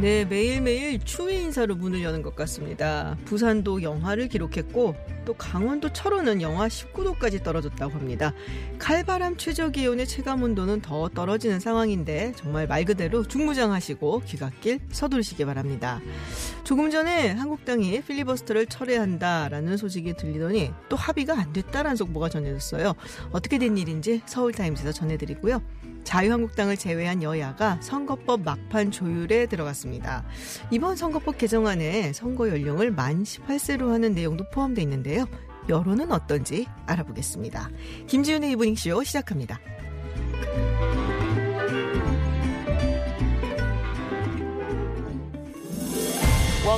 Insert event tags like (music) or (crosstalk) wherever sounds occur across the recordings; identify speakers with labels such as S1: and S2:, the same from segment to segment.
S1: 네, 매일매일 추위 인사로 문을 여는 것 같습니다. 부산도 영하를 기록했고 또 강원도 철원은 영하 19도까지 떨어졌다고 합니다. 칼바람 최저 기온의 체감 온도는 더 떨어지는 상황인데 정말 말 그대로 중무장하시고 귀갓길 서두르시기 바랍니다. 조금 전에 한국당이 필리버스터를 철회한다라는 소식이 들리더니 또 합의가 안 됐다라는 속보가 전해졌어요. 어떻게 된 일인지 서울타임즈에서 전해드리고요. 자유한국당을 제외한 여야가 선거법 막판 조율에 들어갔습니다. 이번 선거법 개정안에 선거 연령을 만 18세로 하는 내용도 포함되어 있는데요. 여론은 어떤지 알아보겠습니다. 김지윤의 이브닝쇼 시작합니다.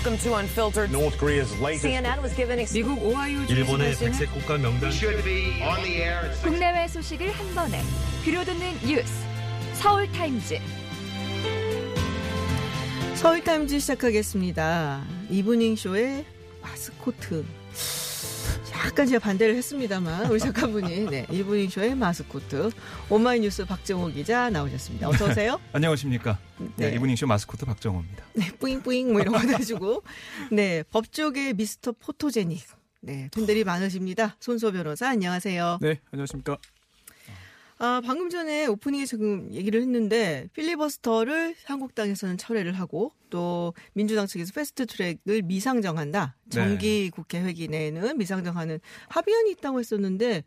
S2: Welcome to Unfiltered.
S3: North Korea's latest
S2: CNN was given
S1: 미국 오하이오
S4: 일본의
S1: 주지사는
S4: 백색 국가 명단
S3: should be on the air at
S5: 국내외 소식을 한 번에 들려듣는 뉴스 서울 타임즈
S1: 서울 타임즈 시작하겠습니다. 이브닝 쇼의 마스코트. 약간 제가 반대를 했습니다만 우리 작가분이 네, 이브닝 쇼의 마스코트 오마이뉴스 박정호 기자 나오셨습니다. 어서 오세요. (laughs)
S4: 안녕하십니까? 네.
S1: 네.
S4: 이브닝 쇼 마스코트 박정호입니다.
S1: 네, 뿌잉뿌잉 뭐 이런 거 해주고 네, 법조계 미스터 포토제닉. 네, 팬들이 많으십니다. 손수호 변호사 안녕하세요.
S4: 네, 안녕하십니까?
S1: 아, 방금 전에 오프닝에 지금 얘기를 했는데 필리버스터를 한국당에서는 철회를 하고 또 민주당 측에서 패스트 트랙을 미상정한다.
S4: 네.
S1: 정기 국회 회기 내에는 미상정하는 합의안이 있다고 했었는데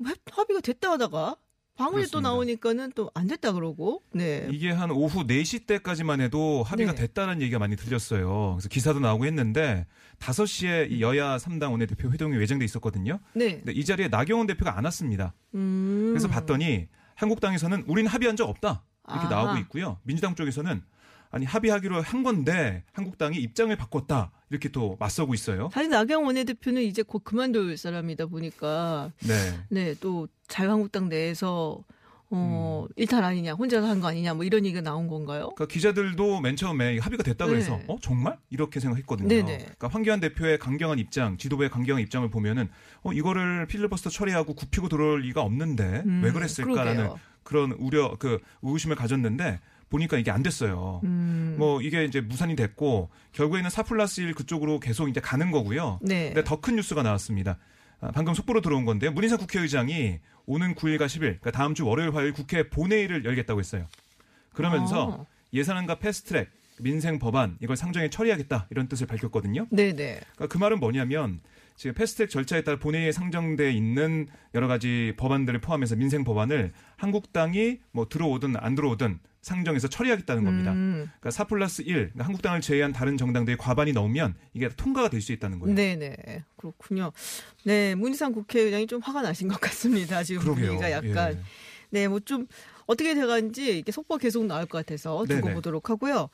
S1: 왜 합의가 됐다 하다가 방울이 또
S4: 그렇습니다.
S1: 나오니까는 또 안 됐다 그러고 네.
S4: 이게 한 오후 4시 때까지만 해도 합의가
S1: 네.
S4: 됐다는 얘기가 많이 들렸어요. 그래서 기사도 나오고 했는데 5시에 이 여야 3당 원내대표 회동이 예정돼 있었거든요.
S1: 네.
S4: 근데 이 자리에 나경원 대표가 안 왔습니다.
S1: 음.
S4: 그래서 봤더니 한국당에서는 우리는 합의한 적 없다. 이렇게
S1: 아하.
S4: 나오고 있고요. 민주당 쪽에서는 아니 합의하기로 한 건데 한국당이 입장을 바꿨다. 이렇게 또 맞서고 있어요.
S1: 사실 나경 원내대표는 이제 곧 그만둘 사람이다 보니까
S4: 네.
S1: 네, 또 자유한국당 내에서 어,
S4: 음.
S1: 일탈 아니냐, 혼자서 한 거 아니냐, 뭐 이런 얘기가 나온 건가요?
S4: 그러니까 기자들도 맨 처음에 합의가 됐다 그래서
S1: 네.
S4: 어 정말 이렇게 생각했거든요.
S1: 네네.
S4: 그러니까 황교안 대표의 강경한 입장, 지도부의 강경한 입장을 보면은 어 이거를 필리버스터 처리하고 굽히고 들어올 리가 없는데
S1: 음,
S4: 왜 그랬을까라는
S1: 그러게요.
S4: 그런 우려, 그 의구심을 가졌는데 보니까 이게 안 됐어요.
S1: 음,
S4: 뭐 이게 이제 무산이 됐고 결국에는 4 플러스 1 그쪽으로 계속 이제 가는 거고요.
S1: 네.
S4: 근데 더 큰 뉴스가 나왔습니다. 아, 방금 속보로 들어온 건데요. 문희상 국회의장이 오는 9일과 10일, 그러니까 다음 주 월요일, 화요일 국회 본회의를 열겠다고 했어요. 그러면서
S1: 아.
S4: 예산안과 패스트트랙, 민생 법안 이걸 상정에 처리하겠다 이런 뜻을 밝혔거든요.
S1: 네네.
S4: 그러니까 그 말은 뭐냐면 지금 패스트트랙 절차에 따라 본회의에 상정돼 있는 여러 가지 법안들을 포함해서 민생 법안을 한국당이 뭐 들어오든 안 들어오든 상정해서 처리하겠다는 겁니다.
S1: 음,
S4: 그러니까 4 플러스 1, 그러니까 한국당을 제외한 다른 정당들의 과반이 넘으면 이게 통과가 될 수 있다는 거예요.
S1: 네네. 그렇군요. 네, 문희상 국회의장이 좀 화가 나신 것 같습니다. 지금
S4: 그러게요.
S1: 분위기가 약간.
S4: 예.
S1: 네, 뭐 좀 어떻게 돼가는지 이렇게 속보 계속 나올 것 같아서 두고
S4: 네네.
S1: 보도록 하고요.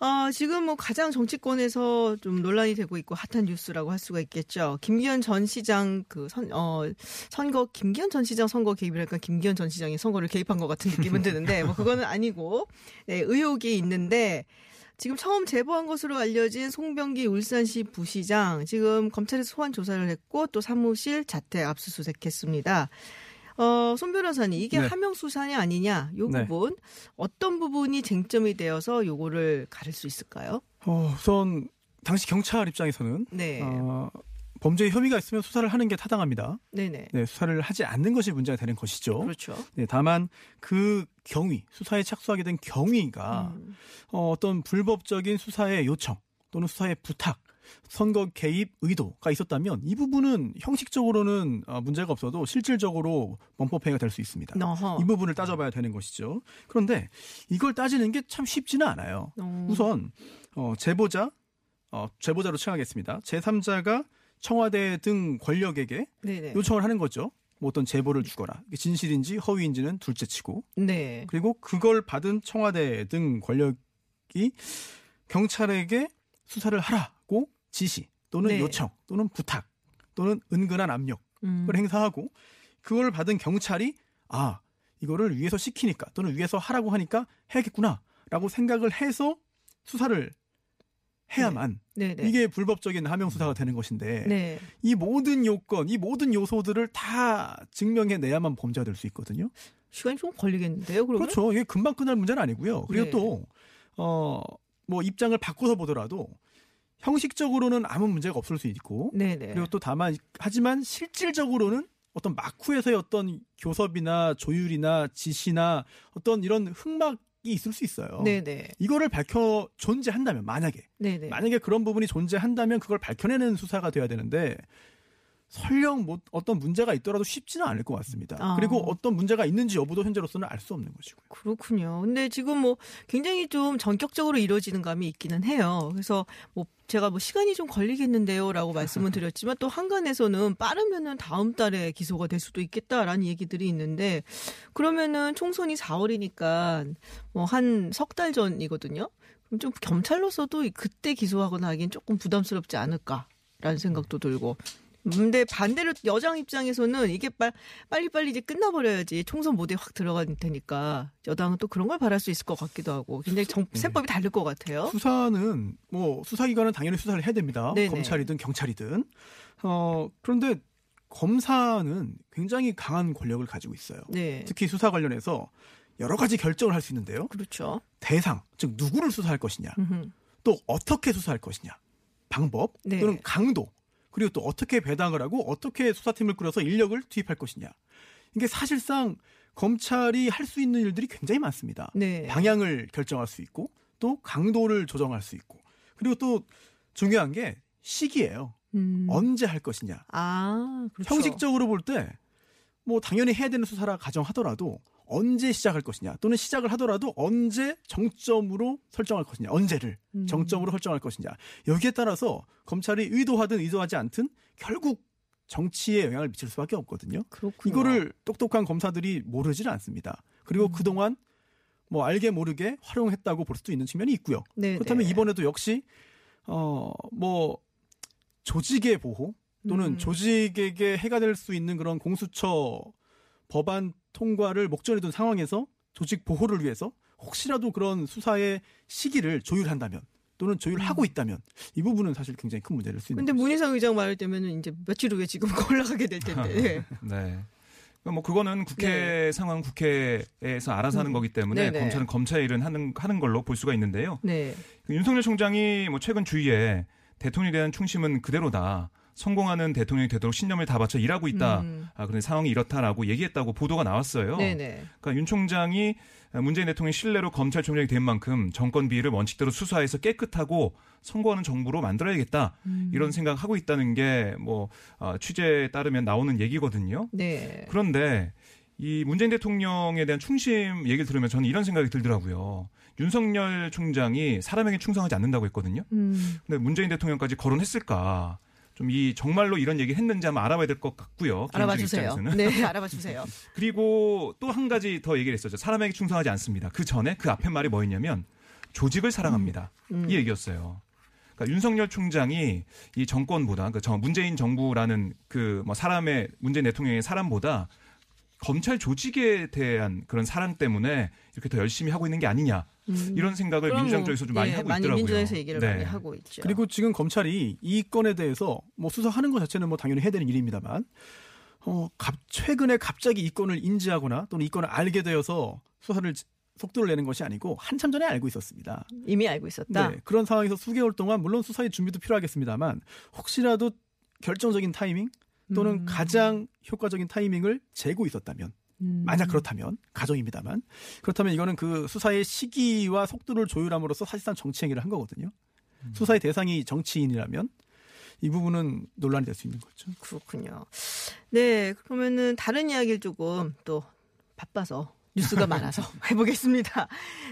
S1: 아, 지금 뭐 가장 정치권에서 좀 논란이 되고 있고 핫한 뉴스라고 할 수가 있겠죠. 김기현 전 시장 그 선, 어, 선거, 김기현 전 시장 선거 개입이랄까 김기현 전 시장이 선거를 개입한 것 같은 느낌은 드는데 뭐 그거는 아니고, 네, 의혹이 있는데 지금 처음 제보한 것으로 알려진 송병기 울산시 부시장 지금 검찰에서 소환 조사를 했고 또 사무실 자택 압수수색했습니다. 어, 손 변호사님, 이게
S6: 네.
S1: 하명 수사이 아니냐, 요
S6: 네.
S1: 부분 어떤 부분이 쟁점이 되어서 요거를 가를 수 있을까요?
S6: 어, 우선 당시 경찰 입장에서는
S1: 네,
S6: 어, 범죄 혐의가 있으면 수사를 하는 게 타당합니다.
S1: 네네,
S6: 네, 수사를 하지 않는 것이 문제가 되는 것이죠.
S1: 그렇죠.
S6: 네, 다만 그 경위, 수사에 착수하게 된 경위가
S1: 음,
S6: 어, 어떤 불법적인 수사의 요청 또는 수사의 부탁, 선거 개입 의도가 있었다면 이 부분은 형식적으로는 어, 문제가 없어도 실질적으로 범법행위가 될 수 있습니다.
S1: 어허.
S6: 이 부분을 따져봐야 되는 것이죠. 그런데 이걸 따지는 게 참 쉽지는 않아요.
S1: 어,
S6: 우선 어, 제보자, 어, 제보자로 칭하겠습니다. 제3자가 청와대 등 권력에게
S1: 네네,
S6: 요청을 하는 거죠. 뭐 어떤 제보를 주거나 진실인지 허위인지는 둘째치고
S1: 네,
S6: 그리고 그걸 받은 청와대 등 권력이 경찰에게 수사를 하라고 지시 또는
S1: 네.
S6: 요청 또는 부탁 또는 은근한 압력을
S1: 음,
S6: 행사하고 그걸 받은 경찰이 아 이거를 위에서 시키니까 또는 위에서 하라고 하니까 해야겠구나라고 생각을 해서 수사를 해야만
S1: 네네.
S6: 이게 불법적인 하명 수사가 되는 것인데
S1: 네.
S6: 이 모든 요건, 이 모든 요소들을 다 증명해내야만 범죄가 될 수 있거든요.
S1: 시간이 좀 걸리겠는데요, 그러면?
S6: 그렇죠. 이게 금방 끝날 문제는 아니고요. 그리고
S1: 네.
S6: 또, 어, 뭐 입장을 바꿔서 보더라도 형식적으로는 아무 문제가 없을 수 있고
S1: 네네.
S6: 그리고 또 다만, 하지만 실질적으로는 어떤 마쿠에서의 어떤 교섭이나 조율이나 지시나 어떤 이런 흑막 이 있을 수 있어요.
S1: 네네.
S6: 이거를 밝혀 존재한다면 만약에
S1: 네네.
S6: 만약에 그런 부분이 존재한다면 그걸 밝혀내는 수사가 돼야 되는데 설령 뭐 어떤 문제가 있더라도 쉽지는 않을 것 같습니다.
S1: 아.
S6: 그리고 어떤 문제가 있는지 여부도 현재로서는 알 수 없는 것이고요.
S1: 그렇군요. 근데 지금 뭐 굉장히 좀 전격적으로 이루어지는 감이 있기는 해요. 그래서 뭐 제가 뭐 시간이 좀 걸리겠는데요라고 말씀을 (laughs) 드렸지만 또 한간에서는 빠르면은 다음 달에 기소가 될 수도 있겠다라는 얘기들이 있는데 그러면은 총선이 4월이니까 뭐 한 석 달 전이거든요. 그럼 좀 검찰로서도 그때 기소하거나 하기엔 조금 부담스럽지 않을까라는 생각도 들고 근데 반대로 여장 입장에서는 이게 빨, 빨리빨리 이제 끝나버려야지 총선 모드에 확 들어갈 테니까 여당은 또 그런 걸 바랄 수 있을 것 같기도 하고 굉장히 정,
S6: 네.
S1: 세법이 다를 것 같아요.
S6: 수사는 뭐 수사기관은 당연히 수사를 해야 됩니다.
S1: 네네.
S6: 검찰이든 경찰이든. 어 그런데 검사는 굉장히 강한 권력을 가지고 있어요.
S1: 네.
S6: 특히 수사 관련해서 여러 가지 결정을 할 수 있는데요.
S1: 그렇죠.
S6: 대상, 즉 누구를 수사할 것이냐,
S1: 음흠.
S6: 또 어떻게 수사할 것이냐, 방법
S1: 네.
S6: 또는 강도, 그리고 또 어떻게 배당을 하고 어떻게 수사팀을 꾸려서 인력을 투입할 것이냐. 이게 사실상 검찰이 할 수 있는 일들이 굉장히 많습니다.
S1: 네.
S6: 방향을 결정할 수 있고 또 강도를 조정할 수 있고 그리고 또 중요한 게 시기예요.
S1: 음.
S6: 언제 할 것이냐.
S1: 아, 그렇죠.
S6: 형식적으로 볼 때 뭐 당연히 해야 되는 수사라 가정하더라도 언제 시작할 것이냐 또는 시작을 하더라도 언제 정점으로 설정할 것이냐 언제를
S1: 음.
S6: 정점으로 설정할 것이냐 여기에 따라서 검찰이 의도하든 의도하지 않든 결국 정치에 영향을 미칠 수밖에 없거든요.
S1: 그렇군요.
S6: 이거를 똑똑한 검사들이 모르질 않습니다. 그리고
S1: 음.
S6: 그동안 뭐 알게 모르게 활용했다고 볼 수도 있는 측면이 있고요.
S1: 네,
S6: 그렇다면
S1: 네.
S6: 이번에도 역시 어뭐 조직의 보호 또는
S1: 음.
S6: 조직에게 해가 될 수 있는 그런 공수처 법안 통과를 목전에 둔 상황에서 조직 보호를 위해서 혹시라도 그런 수사의 시기를 조율한다면 또는 조율하고 있다면 이 부분은 사실 굉장히 큰 문제를 수 있는
S1: 음. 근데. 문희상 의장 말할 때면은 이제 며칠 후에 지금 (laughs) 올라가게 될 텐데. 네. (laughs)
S4: 네. 그러니까 뭐 그거는 국회
S1: 네.
S4: 상황 국회에서 알아서 하는
S1: 음.
S4: 거기 때문에
S1: 네네.
S4: 검찰은 검찰의 일은 하는 하는 걸로 볼 수가 있는데요.
S1: 네.
S4: 그 윤석열 총장이 뭐 최근 주위에 대통령에 대한 충심은 그대로다. 성공하는 대통령이 되도록 신념을 다 바쳐 일하고 있다.
S1: 음.
S4: 아, 그런데 상황이 이렇다라고 얘기했다고 보도가 나왔어요.
S1: 네네.
S4: 그러니까 윤 총장이 문재인 대통령 신뢰로 검찰총장이 된 만큼 정권 비리를 원칙대로 수사해서 깨끗하고 선거하는 정부로 만들어야겠다.
S1: 음.
S4: 이런 생각하고 있다는 게뭐 취재에 따르면 나오는 얘기거든요.
S1: 네.
S4: 그런데 이 문재인 대통령에 대한 충심 얘기를 들으면 저는 이런 생각이 들더라고요. 윤석열 총장이 사람에게 충성하지 않는다고 했거든요.
S1: 음.
S4: 근데 문재인 대통령까지 거론했을까? 좀 이 정말로 이런 얘기 했는지 한번 알아봐야 될 것 같고요.
S1: 알아봐 주세요. 네, (laughs) 알아봐 주세요.
S4: 그리고 또 한 가지 더 얘기를 했었죠. 사람에게 충성하지 않습니다. 그 전에 그 앞에 말이 뭐였냐면 조직을 사랑합니다.
S1: 음.
S4: 이 얘기였어요. 그러니까 윤석열 총장이 이 정권보다 그 정- 문재인 정부라는 그 뭐 사람의 문재인 대통령의 사람보다 검찰 조직에 대한 그런 사랑 때문에 이렇게 더 열심히 하고 있는 게 아니냐
S1: 음.
S4: 이런 생각을 민주당
S1: 뭐,
S4: 쪽에서 좀 많이
S1: 예,
S4: 하고
S1: 많이
S4: 있더라고요.
S1: 민주당에서 얘기를
S4: 네.
S1: 많이 하고 있죠.
S6: 그리고 지금 검찰이 이 건에 대해서 뭐 수사하는 것 자체는 뭐 당연히 해야 되는 일입니다만 어, 갑, 최근에 갑자기 이 건을 인지하거나 또는 이 건을 알게 되어서 수사를 지- 속도를 내는 것이 아니고 한참 전에 알고 있었습니다.
S1: 이미 알고 있었다.
S6: 네, 그런 상황에서 수개월 동안 물론 수사의 준비도 필요하겠습니다만 혹시라도 결정적인 타이밍 또는
S1: 음.
S6: 가장 효과적인 타이밍을 재고 있었다면
S1: 음.
S6: 만약 그렇다면 가정입니다만 그렇다면 이거는 그 수사의 시기와 속도를 조율함으로써 사실상 정치 행위를 한 거거든요.
S1: 음.
S6: 수사의 대상이 정치인이라면 이 부분은 논란이 될 수 있는 거죠.
S1: 그렇군요. 네, 그러면은 다른 이야기를 조금 또 바빠서 뉴스가 (laughs) 많아서 (laughs) 해보겠습니다.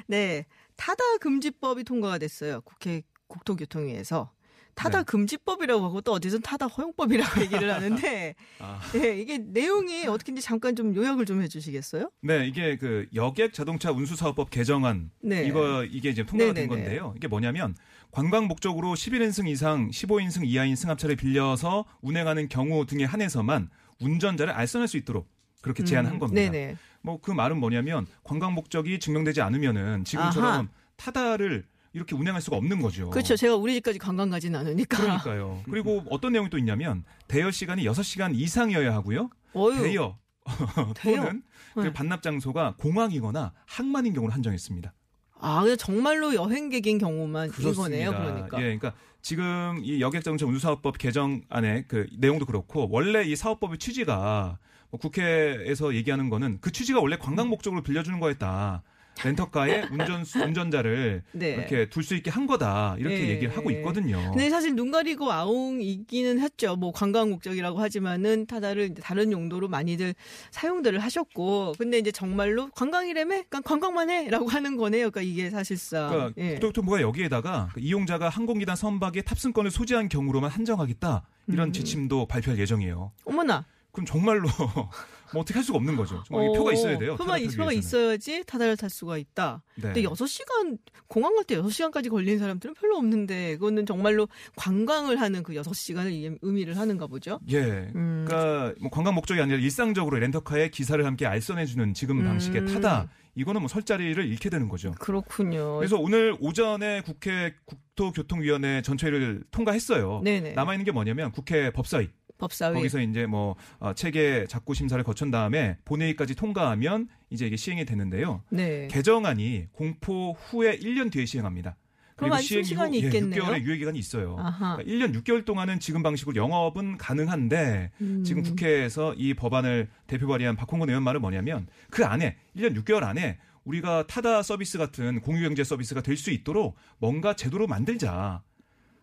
S1: 네, 타다 금지법이 통과가 됐어요. 국회 국토교통위에서. 타다
S4: 네.
S1: 금지법이라고 하고 또 어디선 타다 허용법이라고 (laughs) 얘기를 하는데,
S4: 아.
S1: 네, 이게 내용이 어떻게인지 잠깐 좀 요약을 좀 해주시겠어요?
S4: 네, 이게 그 여객 자동차 운수 사업법 개정안
S1: 네.
S4: 이거 이게 이제 통과가 된
S1: 네네네.
S4: 건데요. 이게 뭐냐면 관광 목적으로 11인승 이상 15인승 이하인 승합차를 빌려서 운행하는 경우 등에 한해서만 운전자를 알선할 수 있도록 그렇게 제안한 겁니다.
S1: 음.
S4: 뭐그 말은 뭐냐면 관광 목적이 증명되지 않으면은 지금처럼
S1: 아하.
S4: 타다를 이렇게 운행할 수가 없는 거죠.
S1: 그렇죠. 제가 우리 집까지 관광 가지는 않으니까.
S4: 그러니까요. (laughs) 그리고 어떤 내용이 또 있냐면 대여 시간이 6시간 이상이어야 하고요.
S1: 어휴.
S4: 대여? (laughs) 또는 그
S1: 네.
S4: 반납 장소가 공항이거나 항만인 경우를 한정했습니다.
S1: 아, 정말로 여행객인 경우만. 이거네요. 그러니까.
S4: 예, 그러니까 지금 이 여객자동차 운수사업법 개정안의 그 내용도 그렇고 원래 이 사업법의 취지가 뭐 국회에서 얘기하는 거는 그 취지가 원래 관광 목적으로 빌려주는 거였다. 렌터카에 (laughs) 운전 운전자를
S1: 네.
S4: 이렇게 둘 수 있게 한 거다 이렇게
S1: 네.
S4: 얘기를 하고 있거든요.
S1: 근데 사실 눈 가리고 아웅이기는 했죠. 뭐 관광 목적이라고 하지만은 타다를 다른 용도로 많이들 사용들을 하셨고, 근데 이제 정말로 관광이라며, 그러니까 관광만 해라고 하는 거네요. 그러니까 이게 사실상.
S4: 그러니까
S1: 예.
S4: 국토교통부가 여기에다가 그 이용자가 항공기단 선박에 탑승권을 소지한 경우로만 한정하겠다 이런
S1: 음.
S4: 지침도 발표할 예정이에요.
S1: 어머나.
S4: 그럼 정말로 (laughs) 뭐 어떻게 할 수가 없는 거죠. 정말 이 표가 있어야 돼요. 타기
S1: 표가. 있어야지 타다를 탈 수가 있다.
S4: 네.
S1: 근데 6시간, 공항 갈 때 6시간까지 걸리는 사람들은 별로 없는데, 그거는 정말로 관광을 하는 그 6시간을 의미를 하는가 보죠.
S4: 예.
S1: 음.
S4: 그러니까 뭐 관광 목적이 아니라 일상적으로 렌터카에 기사를 함께 알선해 주는 지금 방식의
S1: 음.
S4: 타다. 이거는 뭐 설 자리를 잃게 되는 거죠.
S1: 그렇군요.
S4: 그래서 오늘 오전에 국회 국토교통위원회 전체를 통과했어요.
S1: 네네.
S4: 남아 있는 게 뭐냐면 국회 법사위.
S1: 법사위.
S4: 거기서 이제 뭐 어, 체계 작구 심사를 거친 다음에 본회의까지 통과하면 이제 이게 시행이 되는데요.
S1: 네.
S4: 개정안이 공포 후에 1년 뒤에 시행합니다.
S1: 그럼
S4: 시행
S1: 시간이
S4: 이후
S1: 있겠네요.
S4: 6개월의 유예 기간이 있어요.
S1: 아하.
S4: 그러니까 1년 6개월 동안은 지금 방식으로 영업은 가능한데
S1: 음.
S4: 지금 국회에서 이 법안을 대표 발의한 박홍근 의원 말은 뭐냐면 그 안에 1년 6개월 안에 우리가 타다 서비스 같은 공유경제 서비스가 될 수 있도록 뭔가 제도로 만들자.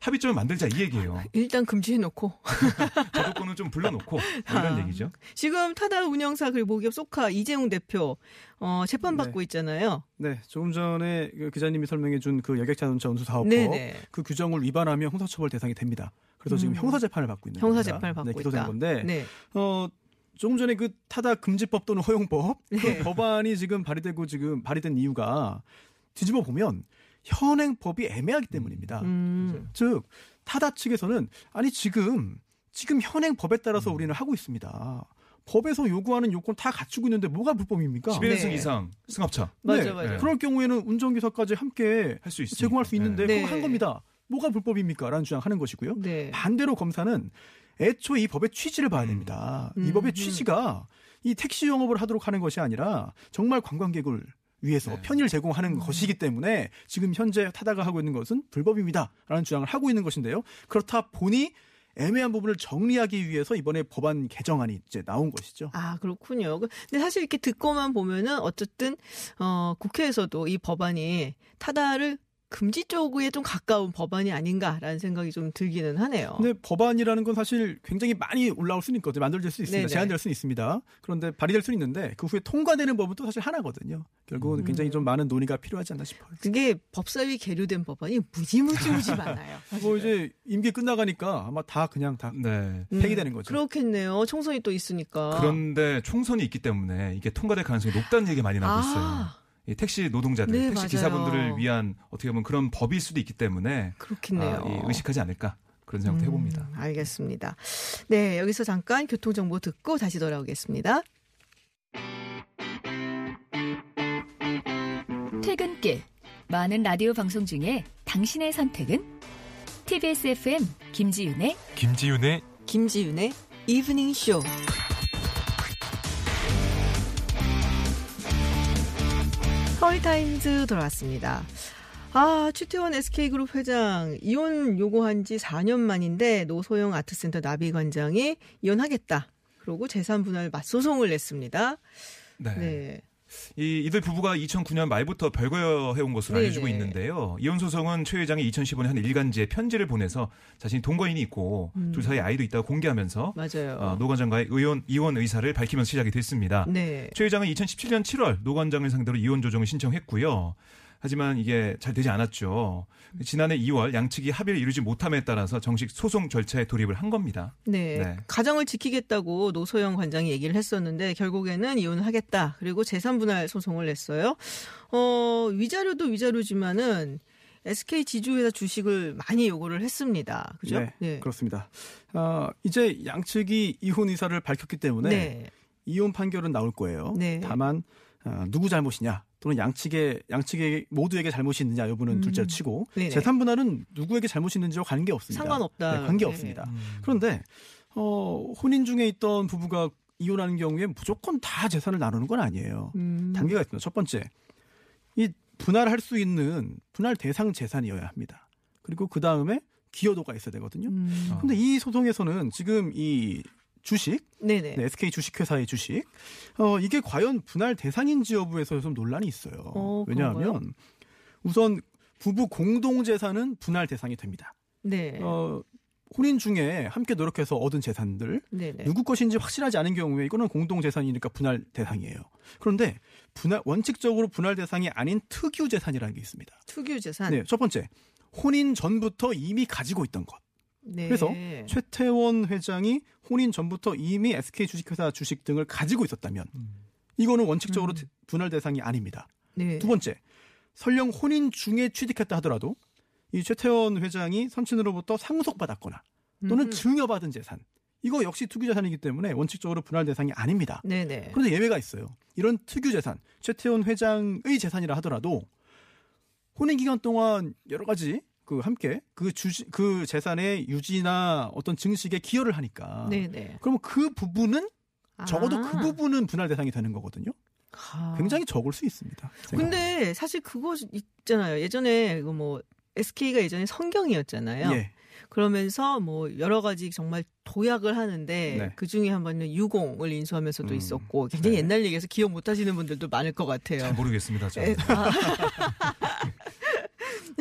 S4: 합의점을 만들자 이 얘기예요.
S1: 일단 금지해놓고 (laughs)
S4: 저도권은 좀 불러놓고 뭐 이런
S1: 아.
S4: 얘기죠.
S1: 지금 타다 운영사 그리고 모기업 소카 이재용 대표 어, 재판 받고 있잖아요.
S6: 네, 조금 전에 그 기자님이 설명해준 그 여객자동차 운수 사업법
S1: 네네.
S6: 그 규정을 위반하면 형사처벌 대상이 됩니다. 그래서 지금
S1: 음.
S6: 형사 재판을 받고 있는
S1: 형사
S6: 겁니다.
S1: 재판을 받고
S6: 네, 기소된
S1: 있다.
S6: 건데
S1: 네.
S6: 어 조금 전에 그 타다 금지법 또는 허용법
S1: 네.
S6: 그 법안이 지금 발의되고 지금 발의된 이유가 뒤집어 보면 현행법이 애매하기 때문입니다.
S1: 음.
S6: 즉 타다 측에서는 아니 지금 지금 현행 법에 따라서
S4: 음.
S6: 우리는 하고 있습니다. 법에서 요구하는 요건 다 갖추고 있는데 뭐가 불법입니까?
S4: 11승
S1: 네.
S4: 이상 승합차
S1: 맞아,
S6: 네.
S1: 맞아.
S6: 그럴 경우에는 운전기사까지 함께
S4: 할수 있습니다.
S6: 제공할 수 있는데
S1: 네.
S6: 그거 한 겁니다. 뭐가 불법입니까? 라는 주장하는 것이고요.
S1: 네.
S6: 반대로 검사는 애초에 이 법의 취지를 봐야 됩니다. 이
S1: 음,
S6: 법의
S1: 음.
S6: 취지가 이 택시 영업을 하도록 하는 것이 아니라 정말 관광객을 위해서
S4: 네.
S6: 편의를 제공하는 것이기 때문에 지금 현재 타다가 하고 있는 것은 불법입니다라는 주장을 하고 있는 것인데요. 그렇다 보니 애매한 부분을 정리하기 위해서 이번에 법안 개정안이 이제 나온 것이죠.
S1: 아, 그렇군요. 그- 근데 사실 이렇게 듣고만 보면은 어쨌든, 어, 국회에서도 이 법안이 타다를 금지 쪽에 좀 가까운 법안이 아닌가라는 생각이 좀 들기는 하네요.
S6: 근데 법안이라는 건 사실 굉장히 많이 올라올 수는 있거든요. 만들어질 수 있습니다.
S1: 네네.
S6: 제한될 수는 있습니다. 그런데 발의될 수는 있는데 그 후에 통과되는 법은 또 사실 하나거든요. 결국은
S1: 음.
S6: 굉장히 좀 많은 논의가 필요하지 않나 싶어요.
S1: 그게 법사위 계류된 법안이 무지무지무지 (laughs) 많아요.
S6: 뭐 이제 임기 끝나가니까 아마 다 그냥 다
S4: 네.
S1: 음,
S6: 폐기되는 거죠.
S1: 그렇겠네요. 총선이 또 있으니까.
S4: 그런데 총선이 있기 때문에 이게 통과될 가능성이 높다는 얘기 많이 나오고 있어요. 택시 노동자들,
S1: 네,
S4: 택시
S1: 맞아요.
S4: 기사분들을 위한 어떻게 보면 그런 법일 수도 있기 때문에
S1: 그렇겠네요.
S4: 아, 이 의식하지 않을까 그런 생각도 해봅니다.
S1: 음, 알겠습니다. 네, 여기서 잠깐 교통 정보 듣고 다시 돌아오겠습니다.
S5: 퇴근길 많은 라디오 방송 중에 당신의 선택은 TBS FM 김지윤의
S7: 김지윤의
S1: 김지윤의 이브닝 쇼. 서울타임즈 돌아왔습니다. 아, 최태원 SK그룹 회장 이혼 요구한 지 4년 만인데 노소영 아트센터 나비관장이 이혼하겠다. 그러고 재산 분할 맞소송을 냈습니다.
S4: 네.
S1: 네.
S4: 이 이들 부부가 2009년 말부터 별거해온 것으로
S1: 네네.
S4: 알려지고 있는데요. 이혼 소송은 최 회장이 2015년 한 일간지에 편지를 보내서 자신이 동거인이 있고
S1: 음.
S4: 둘 사이 아이도 있다고 공개하면서
S1: 맞아요.
S4: 어, 노 관장과의 의원 이혼 의사를 밝히면서 시작이 됐습니다.
S1: 네.
S4: 최 회장은 2017년 7월 노 관장을 상대로 이혼 조정을 신청했고요. 하지만 이게 잘 되지 않았죠. 지난해 2월 양측이 합의를 이루지 못함에 따라서 정식 소송 절차에 돌입을 한 겁니다.
S1: 네.
S4: 네.
S1: 가정을 지키겠다고 노소영 관장이 얘기를 했었는데 결국에는 이혼을 하겠다. 그리고 재산 분할 소송을 냈어요. 어, 위자료도 위자료지만은 SK 지주회사 주식을 많이 요구를 했습니다. 그죠?
S6: 네, 그렇습니다. 아, 이제 양측이 이혼 의사를 밝혔기 때문에
S1: 네.
S6: 이혼 판결은 나올 거예요.
S1: 네.
S6: 다만 어, 누구 잘못이냐 또는 양측의 양측의 모두에게 잘못이 있느냐 여부는
S1: 음.
S6: 둘째로 치고
S1: 네네.
S6: 재산 분할은 누구에게 잘못이 있는지와 관계 없습니다.
S1: 상관없다.
S6: 네, 관계
S1: 네.
S6: 없습니다. 그런데 어, 혼인 중에 있던 부부가 이혼하는 경우에 무조건 다 재산을 나누는 건 아니에요.
S1: 음.
S6: 단계가 있습니다. 첫 번째, 이 분할할 수 있는 분할 대상 재산이어야 합니다. 그리고 그 다음에 기여도가 있어야 되거든요.
S1: 음.
S6: 근데 이 소송에서는 지금 이 주식,
S1: 네네.
S6: 네, SK 주식회사의 주식, 어, 이게 과연 분할 대상인지 여부에서 좀 논란이 있어요.
S1: 어,
S6: 왜냐하면 우선 부부 공동 재산은 분할 대상이 됩니다.
S1: 네.
S6: 어, 혼인 중에 함께 노력해서 얻은 재산들
S1: 네네.
S6: 누구 것인지 확실하지 않은 경우에 이거는 공동 재산이니까 분할 대상이에요. 그런데 분할 원칙적으로 분할 대상이 아닌 특유 재산이라는 게 있습니다.
S1: 특유 재산.
S6: 네, 첫 번째 혼인 전부터 이미 가지고 있던 것.
S1: 네.
S6: 그래서 최태원 회장이 혼인 전부터 이미 SK 주식회사 주식 등을 가지고 있었다면 이거는 원칙적으로
S1: 음.
S6: 분할 대상이 아닙니다.
S1: 네.
S6: 두 번째, 설령 혼인 중에 취득했다 하더라도 이 최태원 회장이 선친으로부터 상속받았거나 또는
S1: 음.
S6: 증여받은 재산 이거 역시 투기재산이기 때문에 원칙적으로 분할 대상이 아닙니다.
S1: 네네.
S6: 그런데 예외가 있어요. 이런 특유재산, 최태원 회장의 재산이라 하더라도 혼인 기간 동안 여러 가지 그 함께 그 주지 그 재산의 유지나 어떤 증식에 기여를 하니까
S1: 네네.
S6: 그러면 그 부분은 적어도
S1: 아.
S6: 그 부분은 분할 대상이 되는 거거든요.
S1: 아.
S6: 굉장히 적을 수 있습니다.
S1: 근데 사실 그거 있잖아요. 예전에 뭐 SK가 예전에 선경이었잖아요.
S6: 예.
S1: 그러면서 뭐 여러 가지 정말 도약을 하는데
S6: 네.
S1: 그 중에 한 번은 유공을 인수하면서도
S6: 음.
S1: 있었고 굉장히
S6: 네.
S1: 옛날 얘기해서 기억 못 하시는 분들도 많을 것 같아요.
S4: 잘 모르겠습니다. 저.
S1: 에, 아. (laughs)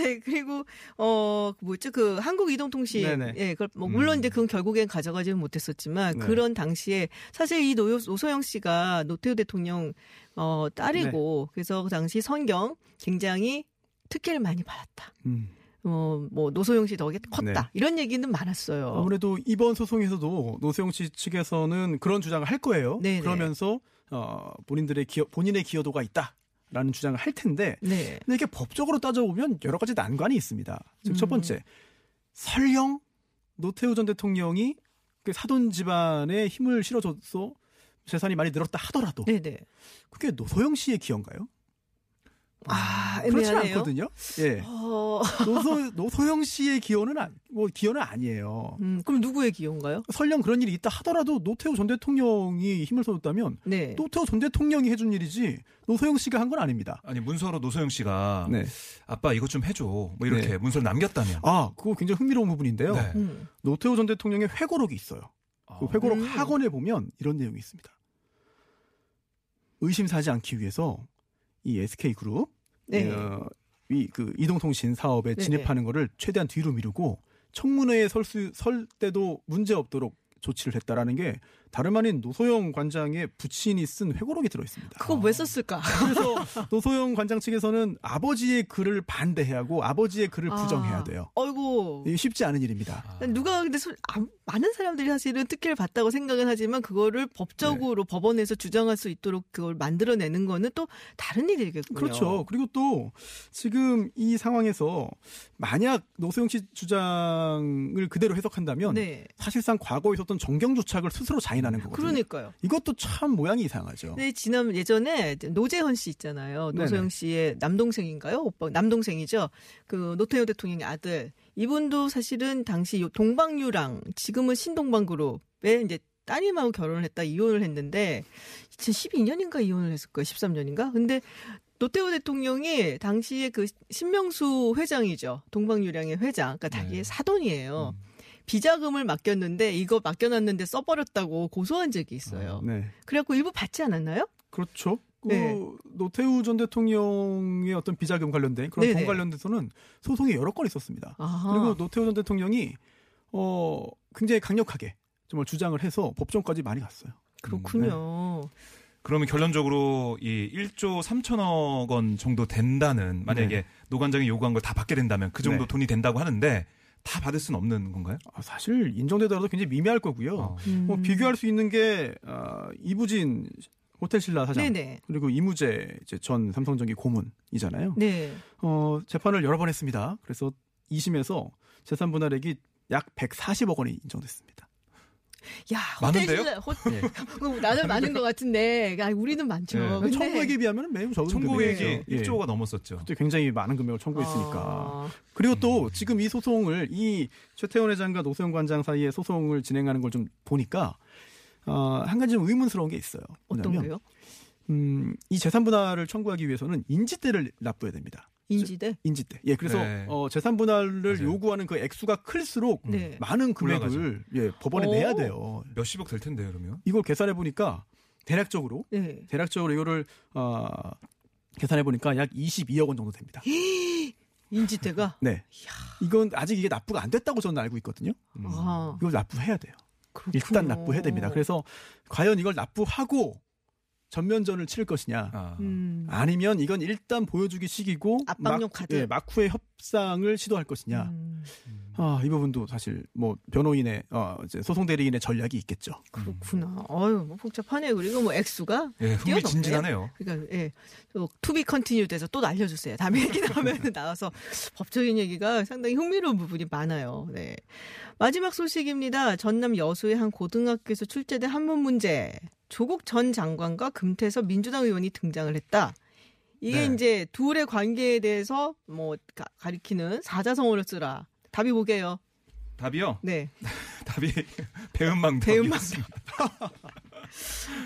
S1: 네 그리고 어 뭐죠 그 한국이동통신
S6: 네네.
S1: 예 그걸 뭐 물론
S4: 음.
S1: 이제 그건 결국엔 가져가지는 못했었지만
S6: 네.
S1: 그런 당시에 사실 이 노, 노소영 씨가 노태우 대통령 어 딸이고
S6: 네.
S1: 그래서 그 당시 성경 굉장히 특혜를 많이 받았다.
S6: 음.
S1: 어, 뭐 노소영 씨 덕에 컸다.
S6: 네.
S1: 이런 얘기는 많았어요.
S6: 아무래도 이번 소송에서도 노세영 씨 측에서는 그런 주장을 할 거예요.
S1: 네네.
S6: 그러면서 어, 본인들의 기여, 본인의 기여도가 있다 라는 주장을 할 텐데
S1: 네.
S6: 근데 이게 법적으로 따져보면 여러 가지 난관이 있습니다. 즉첫
S1: 음.
S6: 번째 설령 노태우 전 대통령이 그 사돈 집안에 힘을 실어줘서 재산이 많이 늘었다 하더라도
S1: 네네.
S6: 그게 노소영 씨의 기여인가요?
S1: 아,
S6: 그렇지
S1: 애매하네요.
S6: 않거든요. 예.
S1: 어,
S6: 노소 노소영 씨의 기여는 아, 뭐 기여는 아니에요.
S1: 음, 그럼 누구의 기여인가요?
S6: 설령 그런 일이 있다 하더라도 노태우 전 대통령이 힘을 써줬다면
S1: 네.
S6: 노태우 전 대통령이 해준 일이지 노소영 씨가 한 건 아닙니다.
S4: 아니 문서로 노소영 씨가
S6: 네.
S4: 아빠 이것 좀 해줘 뭐 이렇게
S6: 네.
S4: 문서를 남겼다면
S6: 아, 그거 굉장히 흥미로운 부분인데요.
S4: 네.
S1: 음.
S6: 노태우 전 대통령의 회고록이 있어요. 그 회고록
S1: 음.
S6: 학원에 보면 이런 내용이 있습니다. 의심사지 않기 위해서 이 SK 그룹
S1: 네.
S6: 어, 이그 이동통신 사업에
S1: 네네.
S6: 진입하는 거를 최대한 뒤로 미루고 청문회에 설, 수, 설 때도 문제 없도록 조치를 했다라는 게 다름 아닌 노소영 관장의 부친이 쓴 회고록이 들어 있습니다.
S1: 그거 왜 썼을까?
S6: 그래서 노소영 관장 측에서는 아버지의 글을 반대해야 하고 아버지의 글을 부정해야
S1: 아.
S6: 돼요.
S1: 어이고.
S6: 쉽지 않은 일입니다.
S1: 누가 근데 소- 아, 많은 사람들이 사실은 특혜를 받다고 생각은 하지만 그거를
S6: 네.
S1: 법적으로 법원에서 주장할 수 있도록 그걸 만들어내는 거는 또 다른 일이겠군요.
S6: 그렇죠. 그리고 또 지금 이 상황에서 만약 노소영 씨 주장을 그대로 해석한다면
S1: 네.
S6: 사실상 과거에 있었던 정경조착을 스스로 자인 하는 거거든요.
S1: 그러니까요.
S6: 이것도 참 모양이 이상하죠.
S1: 네, 지난 예전에 노재헌 씨 있잖아요. 노소영
S6: 네네.
S1: 씨의 남동생인가요? 오빠 남동생이죠. 그 노태우 대통령의 아들. 이분도 사실은 당시 요 동방유랑 지금은 신동방그룹의 이제 따님하고 결혼을 했다 이혼을 했는데 2012년인가 이혼을 했을 거예요. 13년인가? 근데 노태우 대통령이 당시에 그 신명수 회장이죠. 동방유량의 회장. 그러니까 자기의
S4: 네.
S1: 사돈이에요. 비자금을 맡겼는데 이거 맡겨놨는데 써버렸다고 고소한 적이 있어요.
S6: 네.
S1: 그래갖고 일부 받지 않았나요?
S6: 그렇죠. 그
S1: 네.
S6: 노태우 전 대통령의 어떤 비자금 관련된 그런
S1: 네네.
S6: 돈 관련돼서는 소송이 여러 건 있었습니다.
S1: 아.
S6: 그리고 노태우 전 대통령이 어 굉장히 강력하게 정말 주장을 해서 법정까지 많이 갔어요.
S1: 그렇군요.
S4: 그러면 결론적으로 이 1조 3천억 원 정도 된다는 만약에
S6: 네.
S4: 노관장이 요구한 걸 다 받게 된다면 그 정도
S6: 네.
S4: 돈이 된다고 하는데 다 받을 수는 없는 건가요?
S6: 아, 사실 인정되더라도 굉장히 미미할 거고요.
S4: 어.
S1: 음.
S6: 뭐 비교할 수 있는 게 어, 이부진 호텔 신라 사장
S1: 네네.
S6: 그리고 이무재 이제 전 삼성전기 고문이잖아요.
S1: 네.
S6: 어, 재판을 여러 번 했습니다. 그래서 2심에서 재산 분할액이 약 140억 원이 인정됐습니다.
S1: 야,
S4: 많은데요?
S1: 호텔 신라- 호, (laughs) 나는 많은 것 같은데, 아, 우리는 많죠.
S4: 네.
S1: 근데-
S6: 청구액에 비하면 매우 적은
S4: 청구액이
S6: 금액이죠. 예.
S4: 1조가 넘었었죠.
S6: 그때 굉장히 많은 금액을 청구했으니까.
S1: 아,
S6: 그리고 또 지금 이 소송을 이 최태원 회장과 노수영 관장 사이에 소송을 진행하는 걸 좀 보니까 어, 한 가지 좀 의문스러운 게 있어요.
S1: 어떤
S6: 뭐냐면,
S1: 거요?
S6: 음, 이 재산 분할을 청구하기 위해서는 인지대를 납부해야 됩니다.
S1: 인지대?
S6: 인지대. 예, 그래서
S4: 네.
S6: 어, 재산 분할을
S4: 맞아요.
S6: 요구하는 그 액수가 클수록
S1: 네.
S6: 많은 금액을 예, 법원에
S1: 오.
S6: 내야 돼요.
S4: 몇십억 될 텐데 그러면.
S6: 이걸 계산해 보니까 대략적으로
S1: 네.
S6: 대략적으로 이거를 어, 계산해 보니까 약 22억 원 정도 됩니다. (gasps)
S1: 인지대가? (laughs)
S6: 네. 이건 아직 이게 납부가 안 됐다고 저는 알고 있거든요.
S4: 음.
S1: 아,
S6: 이걸 납부해야 돼요.
S1: 그렇군요.
S6: 일단 납부해야 됩니다. 그래서 과연 이걸 납부하고 전면전을 치를 것이냐
S4: 아.
S1: 음.
S6: 아니면 이건 일단 보여주기 식이고
S1: 압박용
S6: 막,
S1: 카드.
S6: 예, 막후에 협상을 시도할 것이냐
S1: 음,
S6: 아, 이 부분도 사실 뭐 변호인의 어, 이제 소송 대리인의 전략이 있겠죠.
S1: 그렇구나. 어유 뭐 복잡하네요. 그리고 뭐 액수가
S4: 예. 흥미진진하네요.
S1: 그러니까 예, to be continue 돼서 또 알려주세요. 다음에 (laughs) 얘기 나오면 나와서 법적인 얘기가 상당히 흥미로운 부분이 많아요. 네. 마지막 소식입니다. 전남 여수의 한 고등학교에서 출제된 한문 문제. 조국 전 장관과 금태섭 민주당 의원이 등장을 했다. 이게
S4: 네.
S1: 이제 둘의 관계에 대해서 뭐 가, 가리키는 사자성어를 쓰라. 답이 뭐게요?
S4: 답이요.
S1: 네. (laughs)
S4: 답이 배은망
S1: 배은망.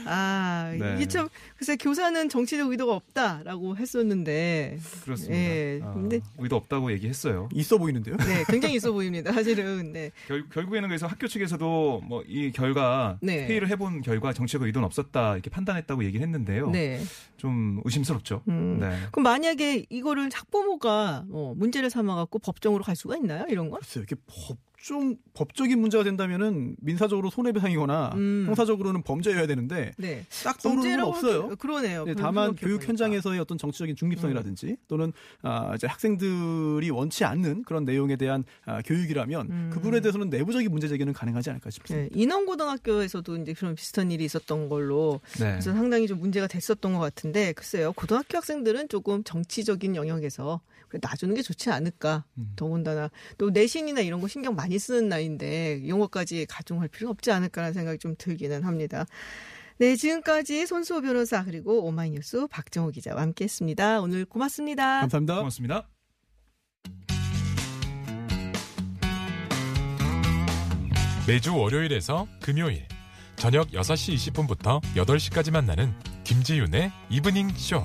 S1: 아,
S4: 네.
S1: 이게 참, 글쎄, 교사는 정치적 의도가 없다라고 했었는데,
S4: 그렇습니다.
S1: 예,
S4: 아,
S1: 근데-
S4: 의도 없다고 얘기했어요.
S6: 있어 보이는데요.
S1: 네, 굉장히 있어 보입니다, 사실은. 네.
S4: 결, 결국에는 그래서 학교 측에서도 뭐 이 결과
S1: 네.
S4: 회의를 해본 결과 정치적 의도는 없었다 이렇게 판단했다고 얘기를 했는데요.
S1: 네.
S4: 좀 의심스럽죠.
S1: 음.
S4: 네.
S1: 그럼 만약에 이거를 학부모가 뭐 문제를 삼아갖고 법정으로 갈 수가 있나요? 이런 건?
S6: 글쎄요, 이렇게 법좀 법적인 문제가 된다면은 민사적으로 손해배상이거나
S1: 음.
S6: 형사적으로는 범죄여야 되는데
S1: 네.
S6: 딱 떠오르는 건 없어요.
S1: 그러네요.
S6: 네,
S1: 별-
S6: 다만 교육
S1: 보니까.
S6: 현장에서의 어떤 정치적인
S1: 음.
S6: 중립성이라든지 또는 아, 이제 학생들이 원치 않는 그런 내용에 대한 아, 교육이라면
S1: 음.
S6: 그 부분에 대해서는 내부적인 문제 제기는 가능하지 않을까 싶습니다.
S1: 네, 인원고등학교에서도 이제 그런 비슷한 일이 있었던 걸로
S4: 네.
S1: 상당히 좀 문제가 됐었던 것 같은데 글쎄요 고등학교 학생들은 조금 정치적인 영역에서 놔주는 게 좋지 않을까
S4: 음.
S1: 더군다나 또 내신이나 이런 거 신경 많이 쓰는 나이인데 것까지 가중할 필요 없지 않을까라는 생각이 좀 들기는 합니다. 네 지금까지 손수호 변호사 그리고 오마이뉴스 박정호 기자와 함께했습니다. 오늘 고맙습니다.
S6: 감사합니다.
S4: 고맙습니다.
S8: 매주 월요일에서 금요일 저녁 6시 20분부터 8시까지 만나는 김지윤의 이브닝 쇼.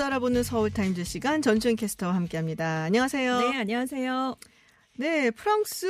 S1: 뉴스 알아보는 서울 타임즈 시간 전주현 캐스터와 함께합니다. 안녕하세요.
S9: 네, 안녕하세요.
S1: 네, 프랑스,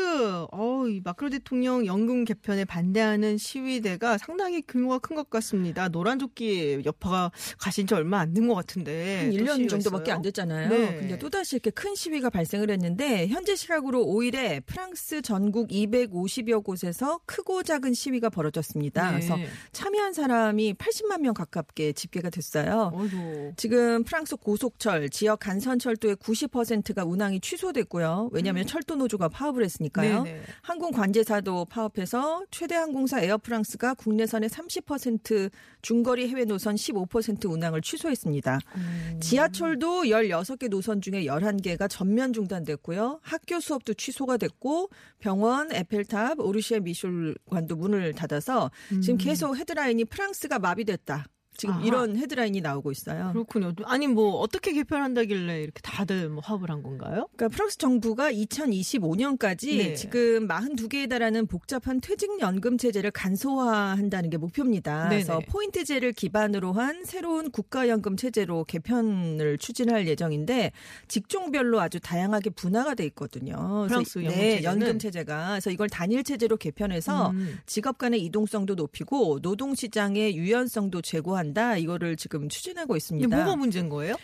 S1: 어, 이 마크로 대통령 연금 개편에 반대하는 시위대가 상당히 규모가 큰 것 같습니다. 노란 조끼 여파가 가신 지 얼마 안 된 것 같은데. 한또
S9: 1년
S1: 시위가
S9: 정도밖에. 안 됐잖아요.
S1: 네.
S9: 근데 또다시 이렇게 큰 시위가 발생을 했는데 현재 시각으로 5일에 프랑스 전국 250여 곳에서 크고 작은 시위가 벌어졌습니다.
S1: 네.
S9: 그래서 참여한 사람이 80만 명 가깝게 집계가 됐어요.
S1: 어이구.
S9: 지금 프랑스 고속철, 지역 간선철도의 90%가 운항이 취소됐고요. 왜냐하면 철도 노조가 파업을 했으니까요.
S1: 음. 네네.
S9: 항공 관제사도 파업해서 최대 항공사 에어프랑스가 국내선의 30% 중거리 해외 노선 15% 운항을 취소했습니다.
S1: 음.
S9: 지하철도 16개 노선 중에 11개가 전면 중단됐고요. 학교 수업도 취소가 됐고 병원, 에펠탑, 오르세 미술관도 문을 닫아서 지금 계속 헤드라인이 프랑스가 마비됐다. 지금
S1: 음. 아하.
S9: 이런 헤드라인이 나오고 있어요.
S1: 그렇군요. 아니, 뭐, 어떻게 개편한다길래 이렇게 다들 뭐 파업을 한 건가요?
S9: 그러니까 프랑스 정부가 2025년까지
S1: 네.
S9: 지금 42개에 달하는 복잡한 퇴직연금 체제를 간소화한다는 게 목표입니다.
S1: 네네.
S9: 그래서 포인트제를 기반으로 한 새로운 국가연금 체제로 개편을 추진할 예정인데 직종별로 아주 다양하게 분화가 돼 있거든요.
S1: 프랑스 연금
S9: 네? 연금 체제가 그래서 이걸 단일 체제로 개편해서
S1: 음.
S9: 직업 간의 이동성도 높이고 노동 시장의 유연성도 제고한 다. 이거를 지금 추진하고 있습니다.
S1: 뭐가 문제인 거예요?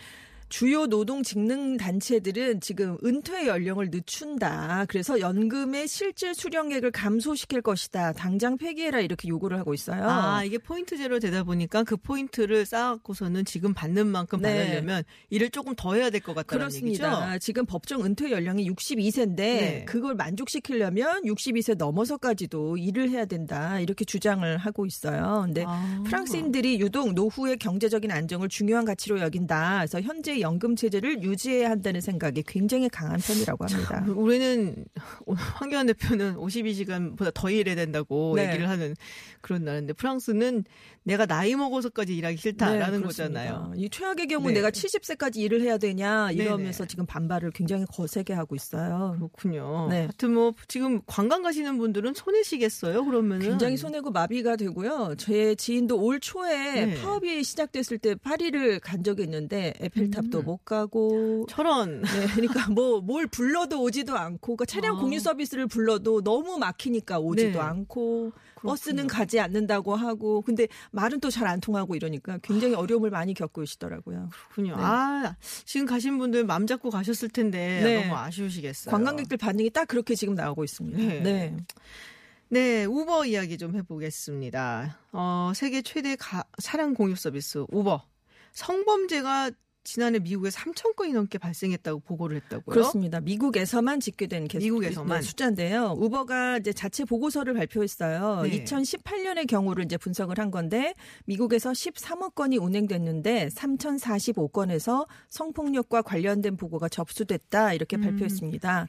S9: 주요 노동 직능 단체들은 지금 은퇴 연령을 늦춘다. 그래서 연금의 실질 수령액을 감소시킬 것이다. 당장 폐기해라 이렇게 요구를 하고 있어요.
S1: 아, 이게 포인트 제로 되다 보니까 그 포인트를 쌓아갖고서는 지금 받는 만큼
S9: 네.
S1: 받으려면 일을 조금 더 해야 될 것 같다는
S9: 그렇습니다.
S1: 얘기죠.
S9: 지금 법정 은퇴 연령이 62세인데
S1: 네.
S9: 그걸 만족시키려면 62세 넘어서까지도 일을 해야 된다. 이렇게 주장을 하고 있어요. 근데
S1: 아.
S9: 프랑스인들이 유독 노후의 경제적인 안정을 중요한 가치로 여긴다. 그래서 현재 연금 체제를 유지해야 한다는 생각이 굉장히 강한 편이라고 합니다.
S1: 우리는 오늘 황교안 대표는 52시간보다 더 일해야 된다고
S9: 네.
S1: 얘기를 하는 그런 나라인데 프랑스는 내가 나이 먹어서까지 일하기 싫다라는
S9: 네.
S1: 거잖아요.
S9: 이 최악의 경우
S1: 네.
S9: 내가 70세까지 일을 해야 되냐 이러면서
S1: 네네.
S9: 지금 반발을 굉장히 거세게 하고 있어요.
S1: 그렇군요.
S9: 네.
S1: 하여튼 뭐 지금 관광 가시는 분들은 손해시겠어요. 그러면은
S9: 굉장히 손해고 마비가 되고요. 제 지인도 올 초에
S1: 네.
S9: 파업이 시작됐을 때 파리를 간 적이 있는데 에펠탑도
S1: 음.
S9: 못 가고
S1: 철원
S9: 네, 그러니까 뭐 뭘 불러도 오지도 않고 그러니까 차량
S1: 아.
S9: 공유 서비스를 불러도 너무 막히니까 오지도
S1: 네.
S9: 않고
S1: 그렇군요.
S9: 버스는 가지 않는다고 하고 근데 말은 또 잘 안 통하고 이러니까 굉장히 어려움을 많이 겪고 계시더라고요.
S1: 그렇군요.
S9: 네.
S1: 아 지금 가신 분들 맘 잡고 가셨을 텐데
S9: 네.
S1: 너무 아쉬우시겠어요.
S9: 관광객들 반응이 딱 그렇게 지금 나오고 있습니다.
S1: 네.
S9: 네.
S1: 네, 우버 이야기 좀 해보겠습니다. 어, 세계 최대 가- 차량 공유 서비스 우버 성범죄가 지난해 미국에 3천 건이 넘게 발생했다고 보고를 했다고요.
S9: 그렇습니다. 미국에서만 집계된 개-
S1: 미국에서만.
S9: 네, 숫자인데요. 우버가 이제 자체 보고서를 발표했어요.
S1: 네.
S9: 2018년의 경우를 이제 분석을 한 건데 미국에서 13억 건이 운행됐는데 3,045건에서 성폭력과 관련된 보고가 접수됐다 이렇게
S1: 음.
S9: 발표했습니다.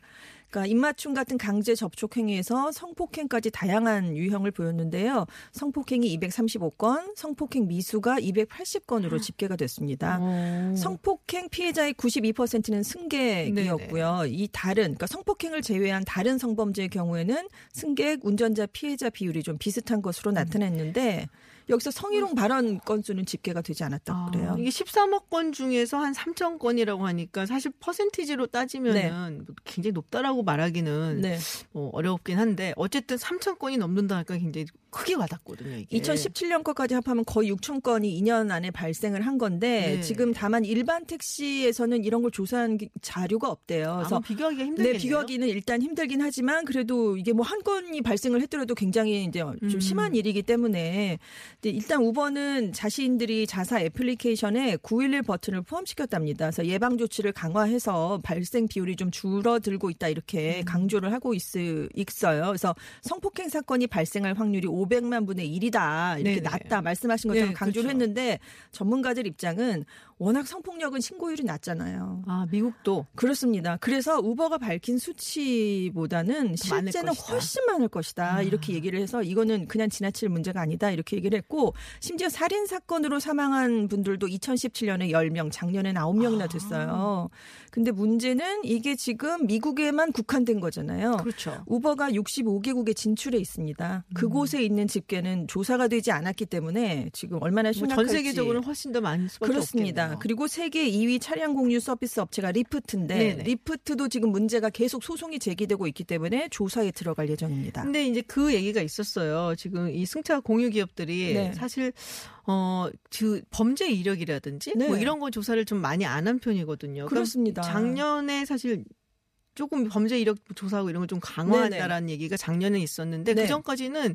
S9: 그러니까 입맞춤 같은 강제 접촉 행위에서 성폭행까지 다양한 유형을 보였는데요. 성폭행이 235건, 성폭행 미수가 280건으로 집계가 됐습니다.
S1: 오.
S9: 성폭행 피해자의 92%는 승객이었고요. 이 다른 그러니까 성폭행을 제외한 다른 성범죄의 경우에는 승객, 운전자, 피해자 비율이 좀 비슷한 것으로 나타났는데 여기서 성희롱 발언 건수는 집계가 되지 않았다고
S1: 아,
S9: 그래요.
S1: 이게 13억 건 중에서 한 3천 건이라고 하니까 사실 퍼센티지로 따지면은 굉장히 높다라고 말하기는
S9: 네.
S1: 뭐 어렵긴 한데 어쨌든 3천 건이 넘는다 하니까 굉장히 크게 와닿거든요. 이게.
S9: 2017년 것까지 합하면 거의 6천 건이 2년 안에 발생을 한 건데
S1: 네.
S9: 지금 다만 일반 택시에서는 이런 걸 조사한 기- 자료가 없대요. 그래서
S1: 비교하기가 힘들겠네요.
S9: 네, 비교하기는 일단 힘들긴 하지만 그래도 이게 뭐 한 건이 발생을 했더라도 굉장히 이제 좀
S1: 음.
S9: 심한 일이기 때문에 일단 우버는 자신들이 자사 애플리케이션에 911 버튼을 포함시켰답니다. 그래서 예방 조치를 강화해서 발생 비율이 좀 줄어들고 있다
S1: 음.
S9: 이렇게 강조를 하고 있, 있어요. 그래서 성폭행 사건이 발생할 확률이 500만 분의 1이다 이렇게
S1: 네네.
S9: 낮다 말씀하신 것처럼
S1: 네,
S9: 강조를
S1: 그렇죠.
S9: 했는데 전문가들 입장은 워낙 성폭력은 신고율이 낮잖아요.
S1: 아 미국도
S9: 그렇습니다. 그래서 우버가 밝힌 수치보다는 실제는. 훨씬 많을 것이다.
S1: 아.
S9: 이렇게 얘기를 해서 이거는 그냥 지나칠 문제가 아니다. 이렇게 얘기를 했고 심지어 살인 사건으로 사망한 분들도 2017년에 10명, 작년에 9명이나
S1: 아.
S9: 됐어요. 근데 문제는 이게 지금 미국에만 국한된 거잖아요.
S1: 그렇죠.
S9: 우버가 65개국에 진출해 있습니다.
S1: 음.
S9: 그곳에 있는 집계는 조사가 되지 않았기 때문에 지금 얼마나
S1: 뭐
S9: 심각할지
S1: 전 세계적으로는 훨씬 더 많을 수밖에
S9: 그렇습니다.
S1: 없겠네요.
S9: 그리고 세계 2위 차량 공유 서비스 업체가 리프트인데
S1: 네네.
S9: 리프트도 지금 문제가 계속 소송이 제기되고 있기 때문에 조사에 들어갈 예정입니다.
S1: 근데 이제 그 얘기가 있었어요. 지금 이 승차 공유 기업들이
S9: 네.
S1: 사실 어, 그 범죄 이력이라든지
S9: 네.
S1: 뭐 이런 거 조사를 좀 많이 안 한 편이거든요.
S9: 그렇습니다.
S1: 작년에 사실 조금 범죄 이력 조사하고 이런 걸 좀 강화한다라는 얘기가 작년에 있었는데
S9: 네.
S1: 그 전까지는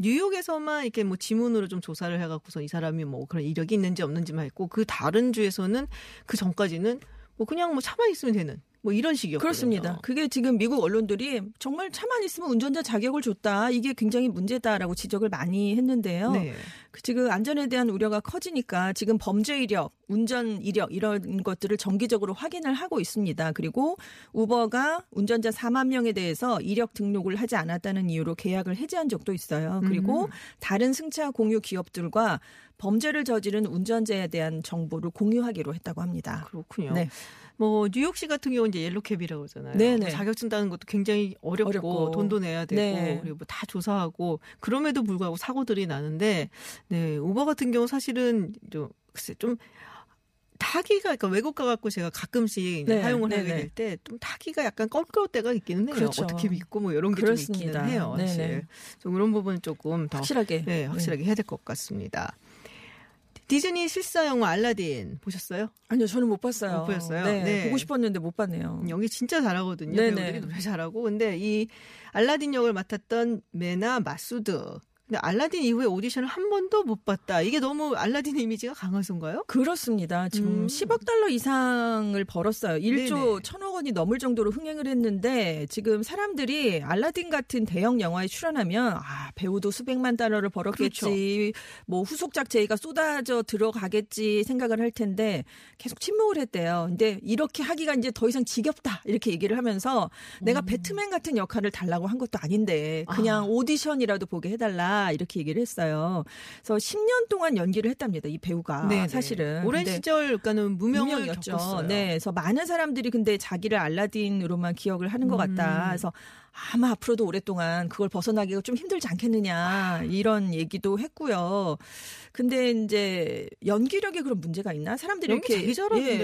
S1: 뉴욕에서만 이렇게 뭐 지문으로 좀 조사를 해갖고서 이 사람이 뭐 그런 이력이 있는지 없는지만 했고 그 다른 주에서는 그 전까지는 뭐 그냥 뭐 차만 있으면 되는 뭐 이런 식이었거든요.
S9: 그렇습니다. 그게 지금 미국 언론들이 정말 차만 있으면 운전자 자격을 줬다. 이게 굉장히 문제다라고 지적을 많이 했는데요.
S1: 네.
S9: 그 지금 안전에 대한 우려가 커지니까 지금 범죄 이력, 운전 이력 이런 것들을 정기적으로 확인을 하고 있습니다. 그리고 우버가 운전자 4만 명에 대해서 이력 등록을 하지 않았다는 이유로 계약을 해지한 적도 있어요. 그리고
S1: 음.
S9: 다른 승차 공유 기업들과 범죄를 저지른 운전자에 대한 정보를 공유하기로 했다고 합니다.
S1: 그렇군요.
S9: 네.
S1: 뭐 뉴욕시 같은 경우 는 이제 옐로캡이라고 그러잖아요.
S9: 네네.
S1: 뭐 자격증 따는 것도 굉장히 어렵고,
S9: 어렵고.
S1: 돈도 내야 되고
S9: 네.
S1: 그리고 뭐 다 조사하고 그럼에도 불구하고 사고들이 나는데 네 우버 같은 경우 사실은 좀 글쎄 좀 타기가 그러니까 외국 가 갖고 제가 가끔씩
S9: 네,
S1: 사용을
S9: 네네.
S1: 하게 될 때 좀 타기가 약간 껄끄러울 때가 있기는 해요.
S9: 그렇죠.
S1: 어떻게 믿고 뭐 이런 게 좀. 있기는 해요. 사실
S9: 네네.
S1: 좀 그런 부분은 조금 더
S9: 확실하게.
S1: 네, 확실하게 해야 될 것 같습니다. 디즈니 실사 영화 알라딘 보셨어요?
S9: 아니요, 저는 못 봤어요.
S1: 못 보셨어요?
S9: 네,
S1: 네.
S9: 보고 싶었는데 못 봤네요.
S1: 연기 진짜 잘하거든요.
S9: 네네.
S1: 배우들이 노래 잘하고. 근데 이 알라딘 역을 맡았던 메나 마수드. 근데 알라딘 이후에 오디션을 한 번도 못 봤다. 이게 너무 알라딘의 이미지가 강해서인가요?
S9: 그렇습니다. 지금
S1: 음.
S9: 10억 달러 이상을 벌었어요. 1조
S1: 네네.
S9: 1천억 원이 넘을 정도로 흥행을 했는데 지금 사람들이 알라딘 같은 대형 영화에 출연하면 아, 배우도 수백만 달러를 벌었겠지.
S1: 그렇죠.
S9: 뭐 후속작 제의가 쏟아져 들어가겠지 생각을 할 텐데 계속 침묵을 했대요. 근데 이렇게 하기가 이제 더 이상 지겹다. 이렇게 얘기를 하면서
S1: 음.
S9: 내가 배트맨 같은 역할을 달라고 한 것도 아닌데 그냥
S1: 아.
S9: 오디션이라도 보게 해달라 이렇게 얘기를 했어요. 그래서 10년 동안 연기를 했답니다. 이 배우가
S1: 네네.
S9: 사실은
S1: 오랜 시절 그러니까는 무명을
S9: 무명이었죠.
S1: 겪었어요.
S9: 네, 그래서 많은 사람들이 근데 자기를 알라딘으로만 기억을 하는 것 같다.
S1: 음.
S9: 그래서 아마 앞으로도 오랫동안 그걸 벗어나기가 좀 힘들지 않겠느냐 이런 얘기도 했고요. 근데 이제 연기력에 그런 문제가 있나? 사람들이 이렇게?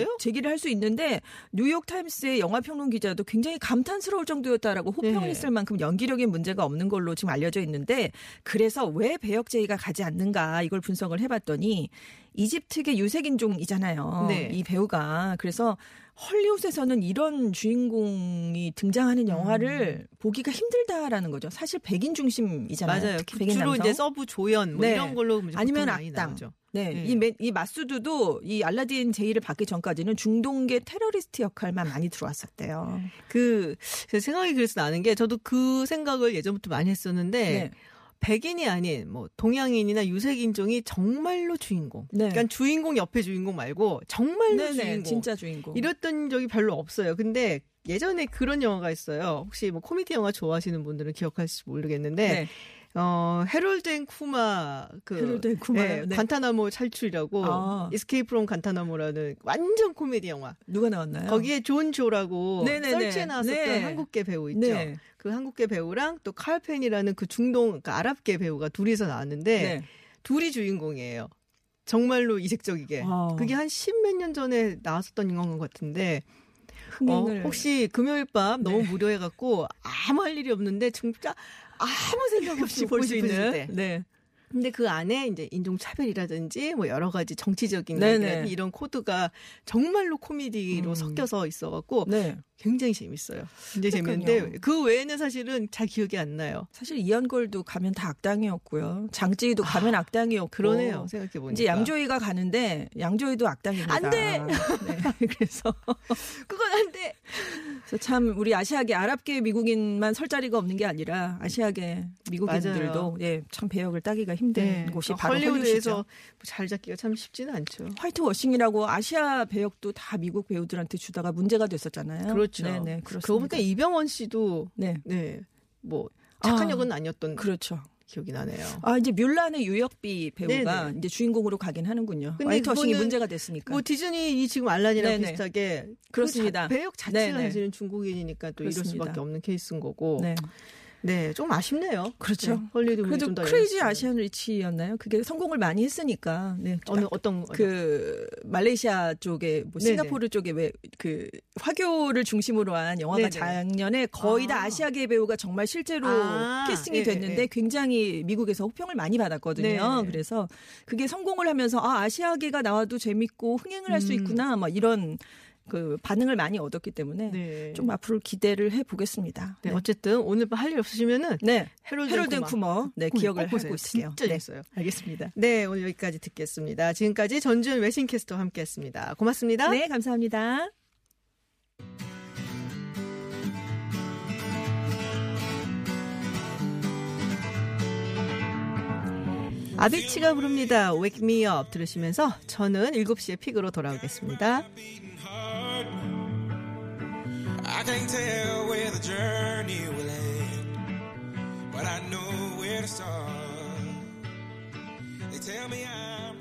S9: 예, 제기를 할 수 있는데 뉴욕 타임스의 영화 평론 기자도 굉장히 감탄스러울 정도였다라고 호평을
S1: 네.
S9: 했을 만큼 연기력에 문제가 없는 걸로 지금 알려져 있는데 그래서 왜 배역 제의가 가지 않는가 이걸 분석을 해봤더니 이집트계 유색인종이잖아요.
S1: 네.
S9: 이 배우가 그래서 헐리우드에서는 이런 주인공이 등장하는 영화를 보기가 힘들다라는 거죠. 사실 백인 중심이잖아요.
S1: 맞아요.
S9: 특히 백인
S1: 주로
S9: 남성.
S1: 이제 서브 조연 뭐
S9: 네.
S1: 이런 걸로
S9: 아니면 악당. 네,
S1: 네.
S9: 이, 메- 이 마수드도 이 알라딘 제의를 받기 전까지는 중동계 테러리스트 역할만 많이 들어왔었대요.
S1: 그제 생각이 그래서 나는 게 저도 그 생각을 예전부터 많이 했었는데
S9: 네.
S1: 백인이 아닌 뭐 동양인이나 유색인종이 정말로 주인공.
S9: 네.
S1: 그러니까 주인공 옆에 주인공 말고 정말로
S9: 네네,
S1: 주인공.
S9: 진짜 주인공.
S1: 이랬던 적이 별로 없어요. 근데 예전에 그런 영화가 있어요. 혹시 뭐 코미디 영화 좋아하시는 분들은 기억하실지 모르겠는데
S9: 네.
S1: 어 Harold and Kumar 그
S9: Harold and Kumar요? 네.
S1: 관타나모 탈출이라고
S9: 아.
S1: Escape from Guantanamo라는 완전 코미디 영화.
S9: 누가 나왔나요?
S1: 거기에 존 조라고
S9: 네네네.
S1: Search에 나왔었던
S9: 네.
S1: 한국계 배우 있죠.
S9: 네.
S1: 그 한국계 배우랑 또 칼펜이라는 그 중동 그러니까 아랍계 배우가 둘이서 나왔는데
S9: 네.
S1: 둘이 주인공이에요. 정말로 이색적이게.
S9: 아.
S1: 그게 한 십몇 년 전에 나왔었던 영화인 것 같은데 어,
S9: 흥행을
S1: 혹시 금요일 밤 너무
S9: 네.
S1: 무료해갖고 아무 할 일이 없는데 진짜 아무 생각 없이 (laughs) 볼 수 있는. 때.
S9: 네.
S1: 근데 그 안에 이제 인종 차별이라든지 뭐 여러 가지 정치적인
S9: 네네.
S1: 얘기라든지 이런 코드가 정말로 코미디로
S9: 음.
S1: 섞여서 있어갖고
S9: 네.
S1: 굉장히 재밌어요. 굉장히
S9: 그러니까요.
S1: 재밌는데 그 외에는 사실은 잘 기억이 안 나요.
S9: 사실 이연걸도 가면 다 악당이었고요. 장찌도 가면 악당이었고.
S1: 그러네요. 생각해 보니까.
S9: 이제 양조위가 가는데 양조위도 악당입니다.
S1: 안 돼!
S9: 네. (laughs) 그래서
S1: 그건 안 돼.
S9: 그래서 참 우리 아시아계 아랍계 미국인만 설 자리가 없는 게 아니라 아시아계 미국인들도. 예, 참 배역을 따기가 힘든
S1: 네.
S9: 곳이
S1: 그러니까
S9: 바로
S1: 헐리우드에서
S9: 헐리우드에서
S1: 뭐 잘 잡기가 참 쉽지는 않죠.
S9: whitewashing이라고 아시아 배역도 다 미국 배우들한테 주다가 문제가 됐었잖아요.
S1: 그렇죠.
S9: 네, 네, 그렇습니다.
S1: 그러고 보니까 이병헌 씨도
S9: 네,
S1: 네. 뭐 착한
S9: 아,
S1: 역은 아니었던
S9: 그렇죠.
S1: 기억이 나네요.
S9: 아 이제 뮬란의 유역비 배우가
S1: 네네.
S9: 이제 주인공으로 가긴 하는군요.
S1: 근데
S9: whitewashing이
S1: 그거는
S9: 문제가 됐으니까.
S1: 뭐 디즈니 이 지금 알라딘이랑
S9: 네네.
S1: 비슷하게
S9: 그렇습니다.
S1: 그 자- 배역 자체가
S9: 네네.
S1: 사실은 중국인이니까 또 이럴
S9: 그렇습니다.
S1: 수밖에 없는 케이스인 거고.
S9: 네.
S1: 네, 좀 아쉽네요.
S9: 그렇죠.
S1: 네, 헐리우드
S9: 그래도 크레이지. 아시안 리치였나요? 그게 성공을 많이 했으니까. 네.
S1: 어느 어떤
S9: 그 말레이시아 쪽에 뭐
S1: 네네.
S9: 싱가포르 쪽에 왜 그 화교를 중심으로 한 영화가
S1: 네네.
S9: 작년에 거의 다
S1: 아.
S9: 아시아계 배우가 정말 실제로
S1: 아,
S9: 캐스팅이
S1: 예,
S9: 됐는데
S1: 예.
S9: 굉장히 미국에서 호평을 많이 받았거든요.
S1: 네.
S9: 그래서 그게 성공을 하면서 아 아시아계가 나와도 재밌고 흥행을 할수
S1: 음.
S9: 있구나 막 이런 그 반응을 많이 얻었기 때문에
S1: 네.
S9: 좀 앞으로 기대를 해 보겠습니다.
S1: 네, 어쨌든 오늘 할 일 없으시면은
S9: 네.
S1: Harold, Harold
S9: and. Kumar. 네,
S1: 꼭
S9: 기억을. 하고 있을게요.
S1: 진짜
S9: 네.
S1: 재밌어요.
S9: 알겠습니다.
S1: 네, 오늘 여기까지 듣겠습니다. 지금까지 전준 외신 캐스터와 함께 했습니다. 고맙습니다.
S9: 네, 감사합니다.
S1: 아비치가 부릅니다. Wake Me Up 들으시면서 저는 7시에 pick으로 돌아오겠습니다.
S10: I can't tell where the journey will end, but I know where to start. They tell me I